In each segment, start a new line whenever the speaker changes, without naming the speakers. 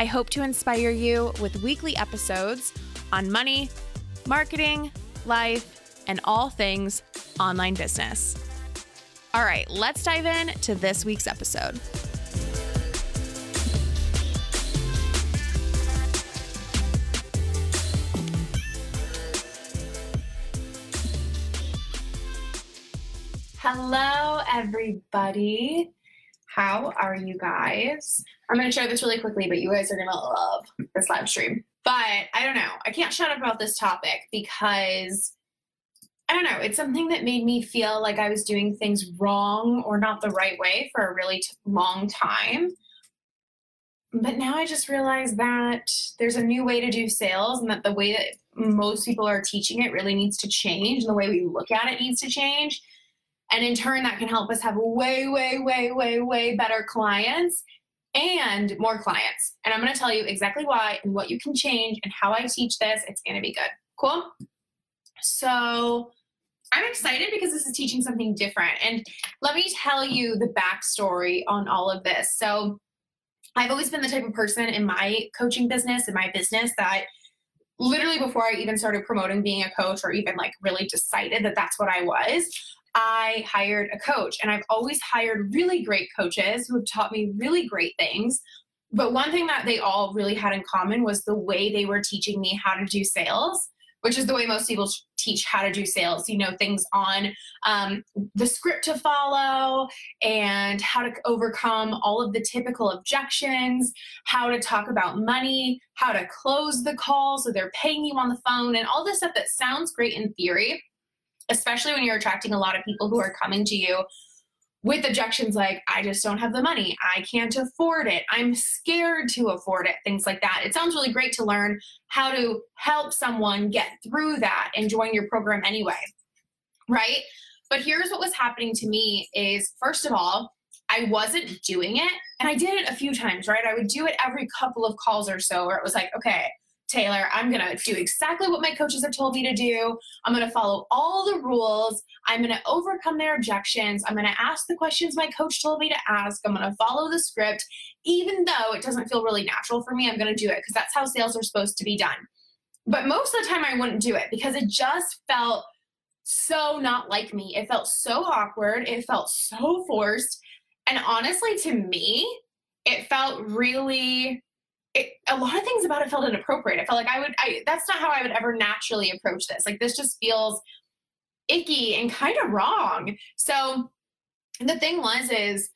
I hope to inspire you with weekly episodes on money, marketing, life, and all things online business. All right, let's dive in to this week's episode.
Hello, everybody. How are you guys? I'm going to share this really quickly, but you guys are going to love this live stream. But I don't know. I can't shut up about this topic because I don't know. It's something that made me feel like I was doing things wrong or not the right way for a really t- long time. But now I just realized that there's a new way to do sales and that the way that most people are teaching it really needs to change and the way we look at it needs to change. And in turn, that can help us have way, way, way, way, way better clients and more clients. And I'm going to tell you exactly why and what you can change and how I teach this. It's going to be good. Cool? So I'm excited because this is teaching something different. And let me tell you the backstory on all of this. So I've always been the type of person in my coaching business, in my business, that literally before I even started promoting being a coach or even like really decided that that's what I was, I hired a coach. And I've always hired really great coaches who have taught me really great things. But one thing that they all really had in common was the way they were teaching me how to do sales, which is the way most people teach how to do sales. You know, things on um, the script to follow and how to overcome all of the typical objections, how to talk about money, how to close the call so they're paying you on the phone, and all this stuff that sounds great in theory especially when you're attracting a lot of people who are coming to you with objections like, I just don't have the money, I can't afford it, I'm scared to afford it, things like that. It sounds really great to learn how to help someone get through that and join your program anyway, right? But here's what was happening to me is first of all, I wasn't doing it. And I did it a few times, right? I would do it every couple of calls or so, where it was like, okay, Taylor, I'm going to do exactly what my coaches have told me to do. I'm going to follow all the rules. I'm going to overcome their objections. I'm going to ask the questions my coach told me to ask. I'm going to follow the script. Even though it doesn't feel really natural for me, I'm going to do it because that's how sales are supposed to be done. But most of the time, I wouldn't do it because it just felt so not like me. It felt so awkward. It felt so forced. And honestly, to me, it felt really it, a lot of things about it felt inappropriate. I felt like I would, I, that's not how I would ever naturally approach this. Like this just feels icky and kind of wrong. So the thing was, is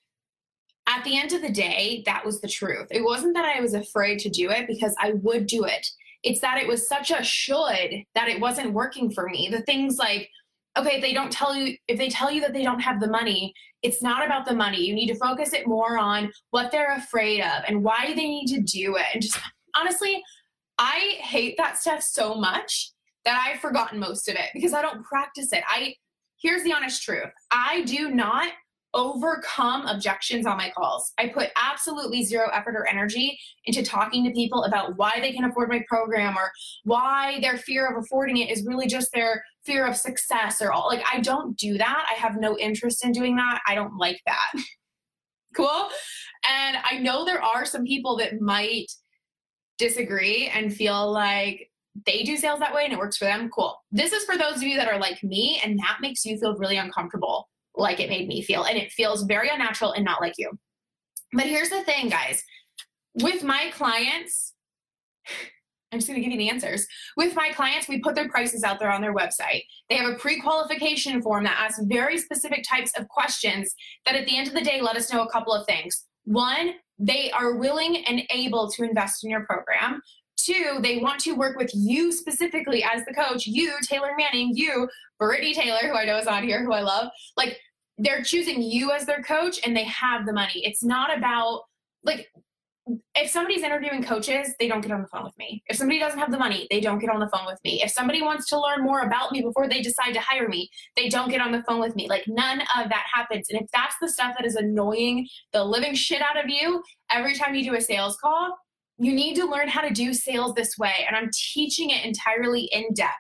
at the end of the day, that was the truth. It wasn't that I was afraid to do it because I would do it. It's that it was such a should that it wasn't working for me. The things like, okay, if they don't tell you, if they tell you that they don't have the money, it's not about the money. You need to focus it more on what they're afraid of and why they need to do it. And just honestly, I hate that stuff so much that I've forgotten most of it because I don't practice it. I here's the honest truth. I do not overcome objections on my calls. I put absolutely zero effort or energy into talking to people about why they can afford my program or why their fear of affording it is really just their fear of success or all. Like, I don't do that. I have no interest in doing that. I don't like that. cool. And I know there are some people that might disagree and feel like they do sales that way and it works for them. Cool. This is for those of you that are like me and that makes you feel really uncomfortable like it made me feel. And it feels very unnatural and not like you. But here's the thing, guys with my clients, I'm just going to give you the answers. With my clients, we put their prices out there on their website. They have a pre qualification form that asks very specific types of questions that at the end of the day let us know a couple of things. One, they are willing and able to invest in your program. Two, they want to work with you specifically as the coach, you, Taylor Manning, you, Brittany Taylor, who I know is on here, who I love. Like they're choosing you as their coach and they have the money. It's not about like if somebody's interviewing coaches, they don't get on the phone with me. If somebody doesn't have the money, they don't get on the phone with me. If somebody wants to learn more about me before they decide to hire me, they don't get on the phone with me. Like none of that happens. And if that's the stuff that is annoying the living shit out of you every time you do a sales call, you need to learn how to do sales this way. And I'm teaching it entirely in depth.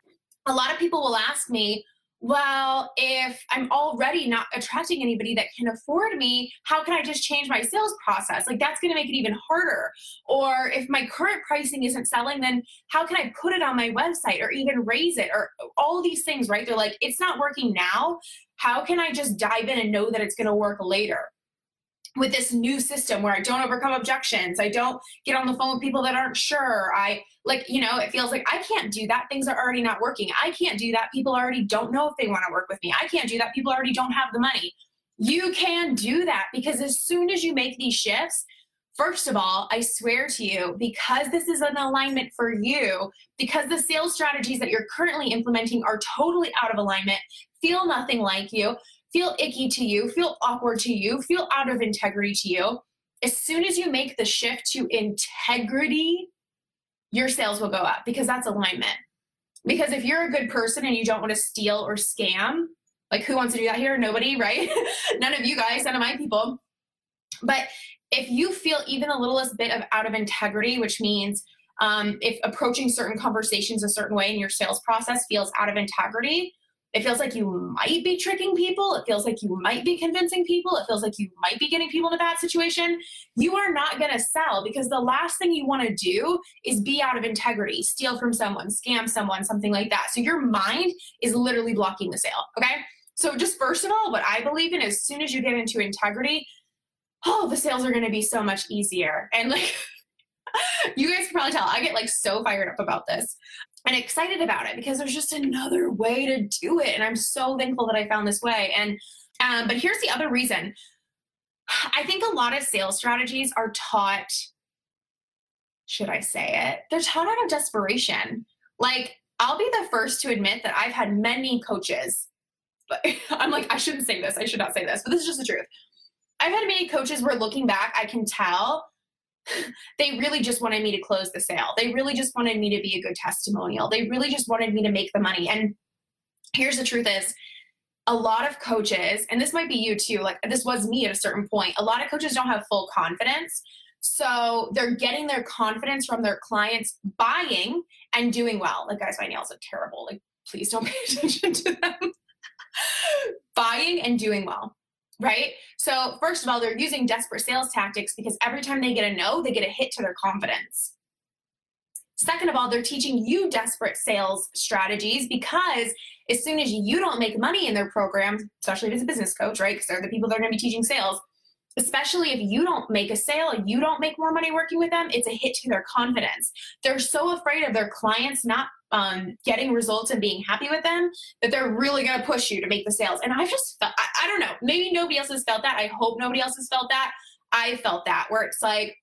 A lot of people will ask me, well, if I'm already not attracting anybody that can afford me, how can I just change my sales process? Like, that's going to make it even harder. Or if my current pricing isn't selling, then how can I put it on my website or even raise it? Or all these things, right? They're like, it's not working now. How can I just dive in and know that it's going to work later? with this new system where I don't overcome objections. I don't get on the phone with people that aren't sure. I like, you know, it feels like I can't do that. Things are already not working. I can't do that. People already don't know if they want to work with me. I can't do that. People already don't have the money. You can do that because as soon as you make these shifts, First of all, I swear to you, because this is an alignment for you, because the sales strategies that you're currently implementing are totally out of alignment, feel nothing like you, feel icky to you, feel awkward to you, feel out of integrity to you, as soon as you make the shift to integrity, your sales will go up because that's alignment. Because if you're a good person and you don't want to steal or scam, like who wants to do that here? Nobody, right? none of you guys, none of my people. But if you feel even a littlest bit of out of integrity, which means um, if approaching certain conversations a certain way in your sales process feels out of integrity, it feels like you might be tricking people. It feels like you might be convincing people. It feels like you might be getting people in a bad situation. You are not going to sell because the last thing you want to do is be out of integrity, steal from someone, scam someone, something like that. So your mind is literally blocking the sale. Okay. So, just first of all, what I believe in, as soon as you get into integrity, oh, the sales are going to be so much easier. And like, you guys can probably tell, I get like so fired up about this and excited about it because there's just another way to do it. And I'm so thankful that I found this way. And, um, but here's the other reason I think a lot of sales strategies are taught, should I say it? They're taught out of desperation. Like, I'll be the first to admit that I've had many coaches, but I'm like, I shouldn't say this. I should not say this, but this is just the truth. I've had many coaches where looking back, I can tell they really just wanted me to close the sale. They really just wanted me to be a good testimonial. They really just wanted me to make the money. And here's the truth is a lot of coaches, and this might be you too, like this was me at a certain point, a lot of coaches don't have full confidence. So they're getting their confidence from their clients buying and doing well. Like, guys, my nails are terrible. Like, please don't pay attention to them. buying and doing well right? So, first of all, they're using desperate sales tactics because every time they get a no, they get a hit to their confidence. Second of all, they're teaching you desperate sales strategies because as soon as you don't make money in their program, especially if it's a business coach, right? Because they're the people that are going to be teaching sales, especially if you don't make a sale, you don't make more money working with them, it's a hit to their confidence. They're so afraid of their clients not um, getting results and being happy with them that they're really going to push you to make the sales. And I've just felt, I, I don't know, maybe nobody else has felt that. I hope nobody else has felt that. I felt that where it's like,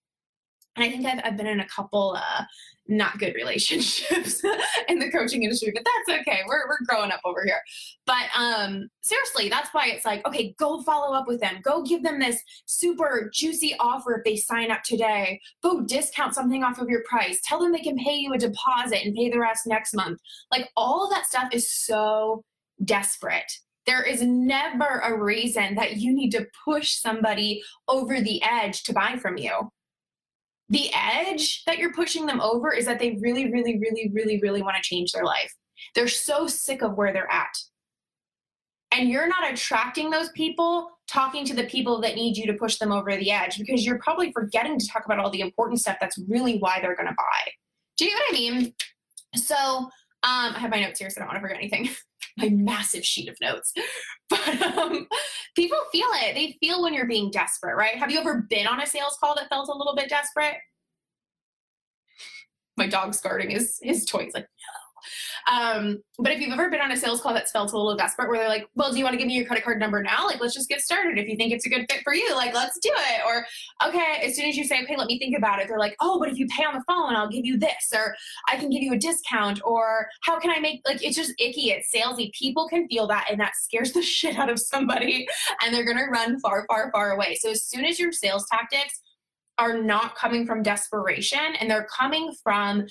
and I think I've, I've been in a couple uh, not good relationships in the coaching industry, but that's okay. We're, we're growing up over here. But um, seriously, that's why it's like, okay, go follow up with them. Go give them this super juicy offer if they sign up today. Go discount something off of your price. Tell them they can pay you a deposit and pay the rest next month. Like all that stuff is so desperate. There is never a reason that you need to push somebody over the edge to buy from you the edge that you're pushing them over is that they really, really, really, really, really want to change their life. They're so sick of where they're at. And you're not attracting those people talking to the people that need you to push them over the edge because you're probably forgetting to talk about all the important stuff that's really why they're going to buy. Do you know what I mean? So, um, I have my notes here, so I don't want to forget anything. my massive sheet of notes. But um, people feel it. They feel when you're being desperate, right? Have you ever been on a sales call that felt a little bit desperate? My dog's guarding his his toys. Like. Um, but if you've ever been on a sales call that's felt a little desperate, where they're like, "Well, do you want to give me your credit card number now? Like, let's just get started. If you think it's a good fit for you, like, let's do it." Or, okay, as soon as you say, "Okay, let me think about it," they're like, "Oh, but if you pay on the phone, I'll give you this, or I can give you a discount, or how can I make?" Like, it's just icky. It's salesy. People can feel that, and that scares the shit out of somebody, and they're gonna run far, far, far away. So as soon as your sales tactics are not coming from desperation and they're coming from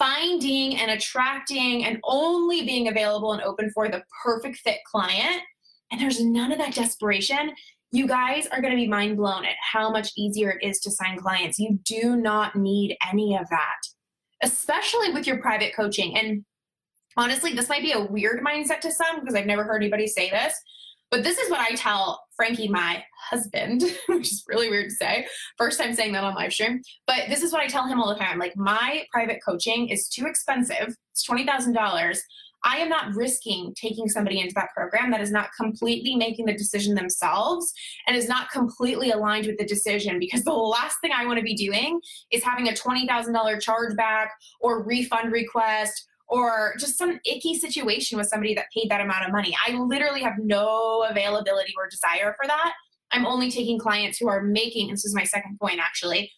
finding and attracting and only being available and open for the perfect fit client. And there's none of that desperation. You guys are going to be mind blown at how much easier it is to sign clients. You do not need any of that, especially with your private coaching. And honestly, this might be a weird mindset to some because I've never heard anybody say this. But this is what I tell Frankie, my husband, which is really weird to say. First time saying that on live stream. But this is what I tell him all the time. Like, my private coaching is too expensive. It's $20,000. I am not risking taking somebody into that program that is not completely making the decision themselves and is not completely aligned with the decision because the last thing I want to be doing is having a $20,000 chargeback or refund request or just some icky situation with somebody that paid that amount of money. I literally have no availability or desire for that. I'm only taking clients who are making, this is my second point actually,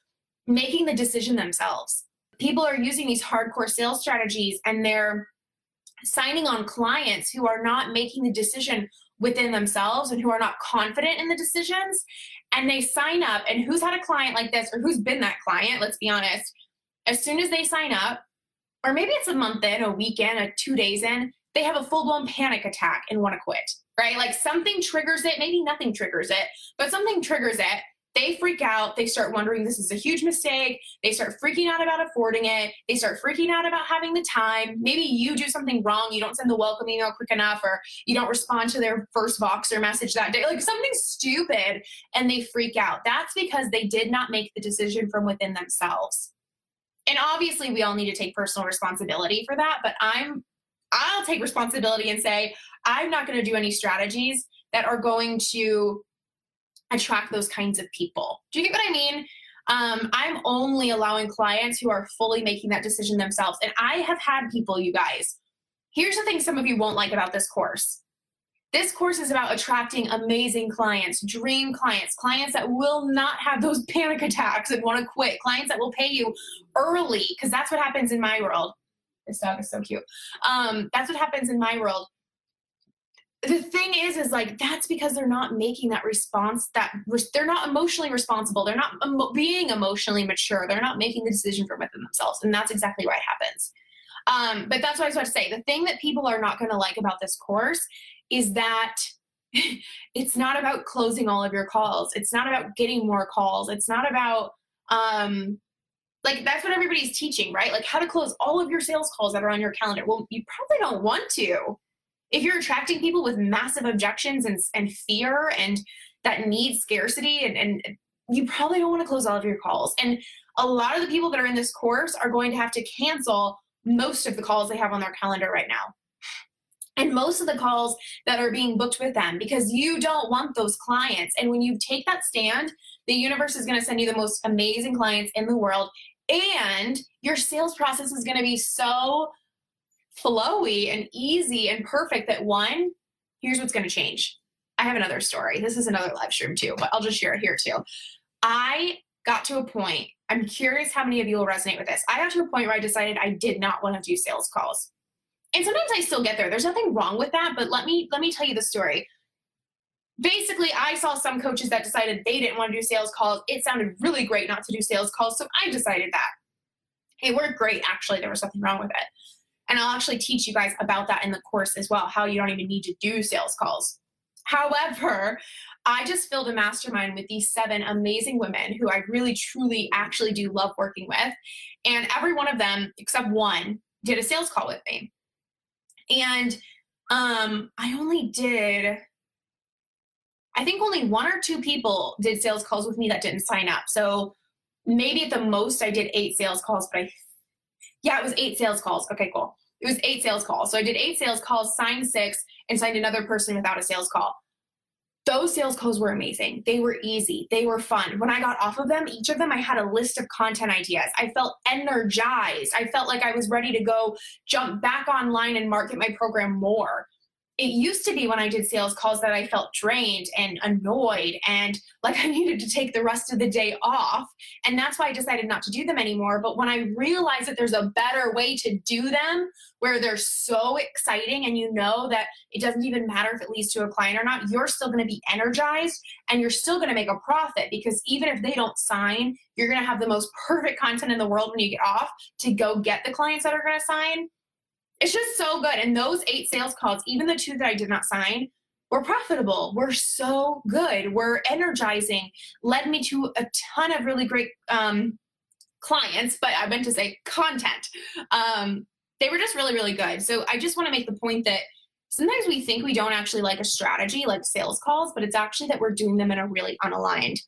making the decision themselves. People are using these hardcore sales strategies and they're signing on clients who are not making the decision within themselves and who are not confident in the decisions. And they sign up, and who's had a client like this or who's been that client, let's be honest, as soon as they sign up, or maybe it's a month in, a week in, a two days in, they have a full blown panic attack and want to quit, right? Like something triggers it, maybe nothing triggers it, but something triggers it. They freak out. They start wondering this is a huge mistake. They start freaking out about affording it. They start freaking out about having the time. Maybe you do something wrong. You don't send the welcome email quick enough, or you don't respond to their first Voxer message that day. Like something stupid, and they freak out. That's because they did not make the decision from within themselves and obviously we all need to take personal responsibility for that but i'm i'll take responsibility and say i'm not going to do any strategies that are going to attract those kinds of people. Do you get what i mean? Um, i'm only allowing clients who are fully making that decision themselves and i have had people you guys. Here's the thing some of you won't like about this course this course is about attracting amazing clients, dream clients, clients that will not have those panic attacks and want to quit, clients that will pay you early, because that's what happens in my world. This dog is so cute. Um, that's what happens in my world. The thing is, is like that's because they're not making that response. That they're not emotionally responsible. They're not emo- being emotionally mature. They're not making the decision from within themselves, and that's exactly why it happens. Um, but that's what I was about to say. The thing that people are not going to like about this course is that it's not about closing all of your calls. It's not about getting more calls. It's not about um like that's what everybody's teaching, right? Like how to close all of your sales calls that are on your calendar. Well, you probably don't want to. If you're attracting people with massive objections and, and fear and that need scarcity and, and you probably don't want to close all of your calls. And a lot of the people that are in this course are going to have to cancel most of the calls they have on their calendar right now and most of the calls that are being booked with them because you don't want those clients. And when you take that stand, the universe is going to send you the most amazing clients in the world. And your sales process is going to be so flowy and easy and perfect that one, here's what's going to change. I have another story. This is another live stream too, but I'll just share it here too. I got to a point, I'm curious how many of you will resonate with this. I got to a point where I decided I did not want to do sales calls and sometimes I still get there. There's nothing wrong with that, but let me let me tell you the story. Basically, I saw some coaches that decided they didn't want to do sales calls. It sounded really great not to do sales calls, so I decided that. It worked great, actually. There was nothing wrong with it. And I'll actually teach you guys about that in the course as well, how you don't even need to do sales calls. However, I just filled a mastermind with these seven amazing women who I really, truly, actually do love working with. And every one of them, except one, did a sales call with me. And um, I only did, I think only one or two people did sales calls with me that didn't sign up. So maybe at the most I did eight sales calls, but I, yeah, it was eight sales calls. Okay, cool. It was eight sales calls. So I did eight sales calls, signed six, and signed another person without a sales call those sales calls were amazing. They were easy. They were fun. When I got off of them, each of them, I had a list of content ideas. I felt energized. I felt like I was ready to go jump back online and market my program more. It used to be when I did sales calls that I felt drained and annoyed and like I needed to take the rest of the day off. And that's why I decided not to do them anymore. But when I realized that there's a better way to do them where they're so exciting and you know that it doesn't even matter if it leads to a client or not, you're still going to be energized and you're still going to make a profit because even if they don't sign, you're going to have the most perfect content in the world when you get off to go get the clients that are going to sign it's just so good. And those eight sales calls, even the two that I did not sign, were profitable. We're so good. We're energizing. Led me to a ton of really great um, clients, but I meant to say content. Um, they were just really, really good. So I just want to make the point that sometimes we think we don't actually like a strategy like sales calls, but it's actually that we're doing them in a really unaligned.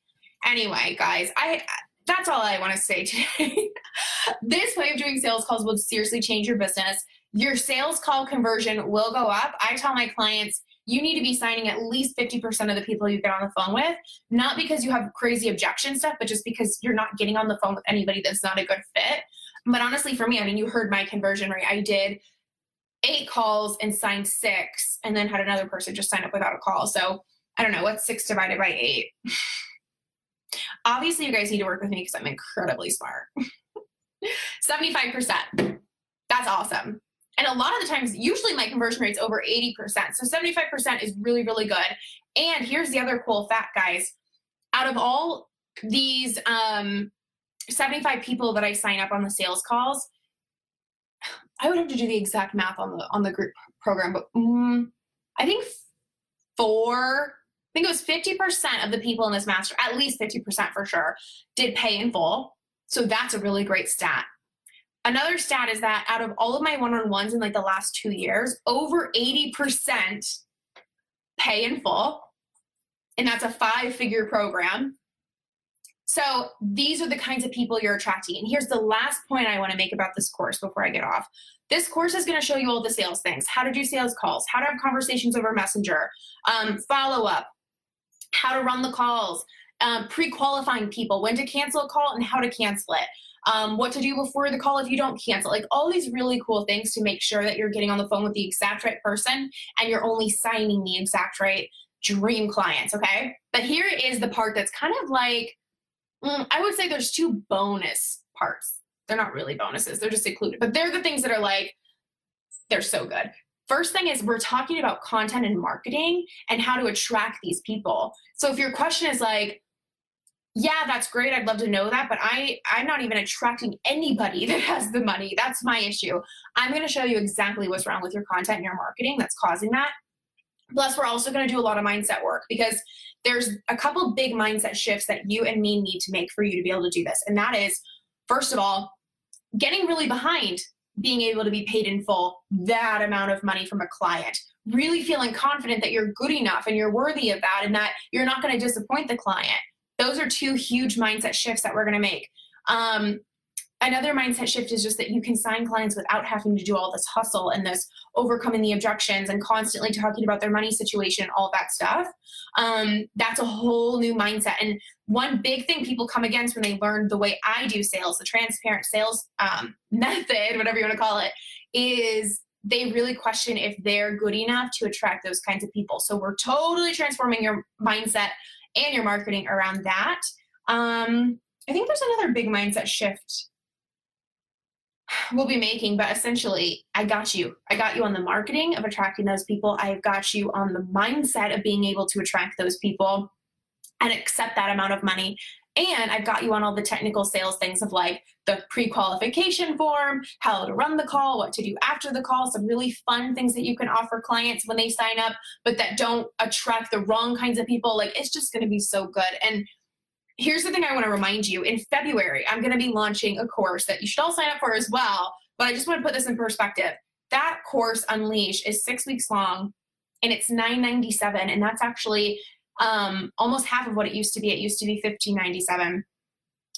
Anyway, guys, I that's all I want to say today. this way of doing sales calls will seriously change your business your sales call conversion will go up. I tell my clients, you need to be signing at least 50% of the people you get on the phone with, not because you have crazy objection stuff, but just because you're not getting on the phone with anybody that's not a good fit. But honestly, for me, I mean, you heard my conversion rate. I did eight calls and signed six, and then had another person just sign up without a call. So I don't know, what's six divided by eight? Obviously, you guys need to work with me because I'm incredibly smart. 75%. That's awesome. And a lot of the times, usually my conversion rate's over 80%. So 75% is really, really good. And here's the other cool fact, guys. Out of all these um, 75 people that I sign up on the sales calls, I would have to do the exact math on the on the group program, but um, I think four, I think it was 50% of the people in this master, at least 50% for sure, did pay in full. So that's a really great stat. Another stat is that out of all of my one on ones in like the last two years, over 80% pay in full. And that's a five figure program. So these are the kinds of people you're attracting. And here's the last point I want to make about this course before I get off. This course is going to show you all the sales things how to do sales calls, how to have conversations over Messenger, um, follow up, how to run the calls, um, pre qualifying people, when to cancel a call, and how to cancel it um, what to do before the call if you don't cancel, like all these really cool things to make sure that you're getting on the phone with the exact right person and you're only signing the exact right dream clients, okay? But here is the part that's kind of like, mm, I would say there's two bonus parts. They're not really bonuses, they're just included, but they're the things that are like, they're so good. First thing is, we're talking about content and marketing and how to attract these people. So if your question is like, yeah that's great. I'd love to know that but i i'm not even attracting anybody that has the money. That's my issue. I'm going to show you exactly what's wrong with your content and your marketing that's causing that. Plus we're also going to do a lot of mindset work because there's a couple big mindset shifts that you and me need to make for you to be able to do this and that is first of all getting really behind being able to be paid in full that amount of money from a client. Really feeling confident that you're good enough and you're worthy of that and that you're not going to disappoint the client those are two huge mindset shifts that we're going to make. Um, another mindset shift is just that you can sign clients without having to do all this hustle and this overcoming the objections and constantly talking about their money situation, and all that stuff. Um, that's a whole new mindset. And one big thing people come against when they learn the way I do sales, the transparent sales um, method, whatever you want to call it, is they really question if they're good enough to attract those kinds of people. So we're totally transforming your mindset and your marketing around that. Um, I think there's another big mindset shift we'll be making, but essentially, I got you. I got you on the marketing of attracting those people. I've got you on the mindset of being able to attract those people and accept that amount of money. And I've got you on all the technical sales things of like the pre qualification form, how to run the call, what to do after the call, some really fun things that you can offer clients when they sign up, but that don't attract the wrong kinds of people. Like it's just going to be so good. And here's the thing I want to remind you in February, I'm going to be launching a course that you should all sign up for as well. But I just want to put this in perspective. That course, Unleash, is six weeks long and it's 997 and that's actually um, almost half of what it used to be. It used to be 1597.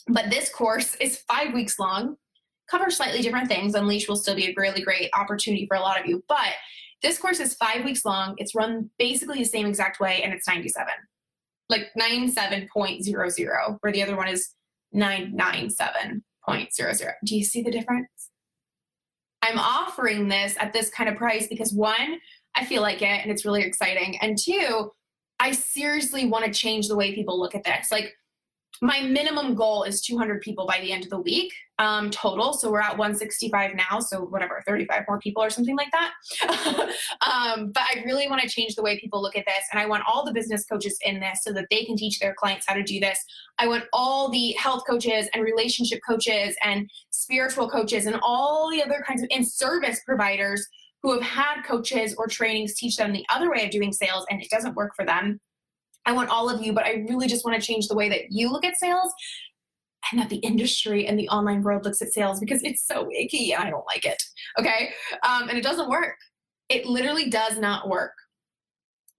But this course is five weeks long, covers slightly different things. Unleash will still be a really great opportunity for a lot of you. But this course is five weeks long. It's run basically the same exact way, and it's 97. Like 97.00, where the other one is 997.00. Do you see the difference? I'm offering this at this kind of price because one, I feel like it and it's really exciting. And two, I seriously want to change the way people look at this. Like, my minimum goal is 200 people by the end of the week um, total. So we're at 165 now. So whatever, 35 more people or something like that. um, but I really want to change the way people look at this. And I want all the business coaches in this so that they can teach their clients how to do this. I want all the health coaches and relationship coaches and spiritual coaches and all the other kinds of in service providers who have had coaches or trainings teach them the other way of doing sales and it doesn't work for them. I want all of you, but I really just want to change the way that you look at sales and that the industry and the online world looks at sales because it's so icky and I don't like it. Okay. Um, and it doesn't work. It literally does not work.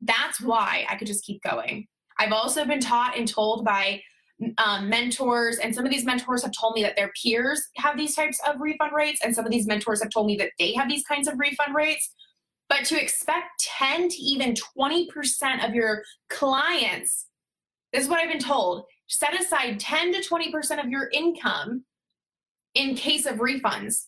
That's why I could just keep going. I've also been taught and told by um, mentors, and some of these mentors have told me that their peers have these types of refund rates, and some of these mentors have told me that they have these kinds of refund rates. But to expect 10 to even 20% of your clients, this is what I've been told, set aside 10 to 20% of your income in case of refunds.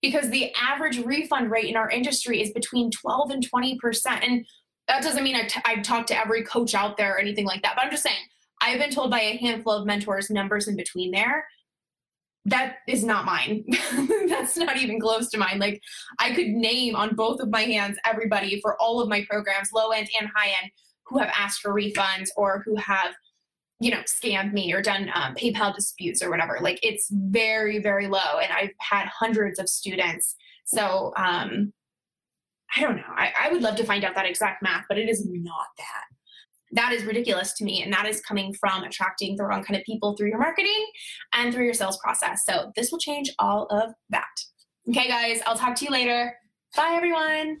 Because the average refund rate in our industry is between 12 and 20%. And that doesn't mean I, t- I talk to every coach out there or anything like that, but I'm just saying, I've been told by a handful of mentors numbers in between there that is not mine. That's not even close to mine. Like I could name on both of my hands everybody for all of my programs, low end and high end, who have asked for refunds or who have, you know, scammed me or done um, PayPal disputes or whatever. Like it's very, very low. And I've had hundreds of students. So um, I don't know. I, I would love to find out that exact math, but it is not that that is ridiculous to me. And that is coming from attracting the wrong kind of people through your marketing and through your sales process. So this will change all of that. Okay, guys, I'll talk to you later. Bye, everyone.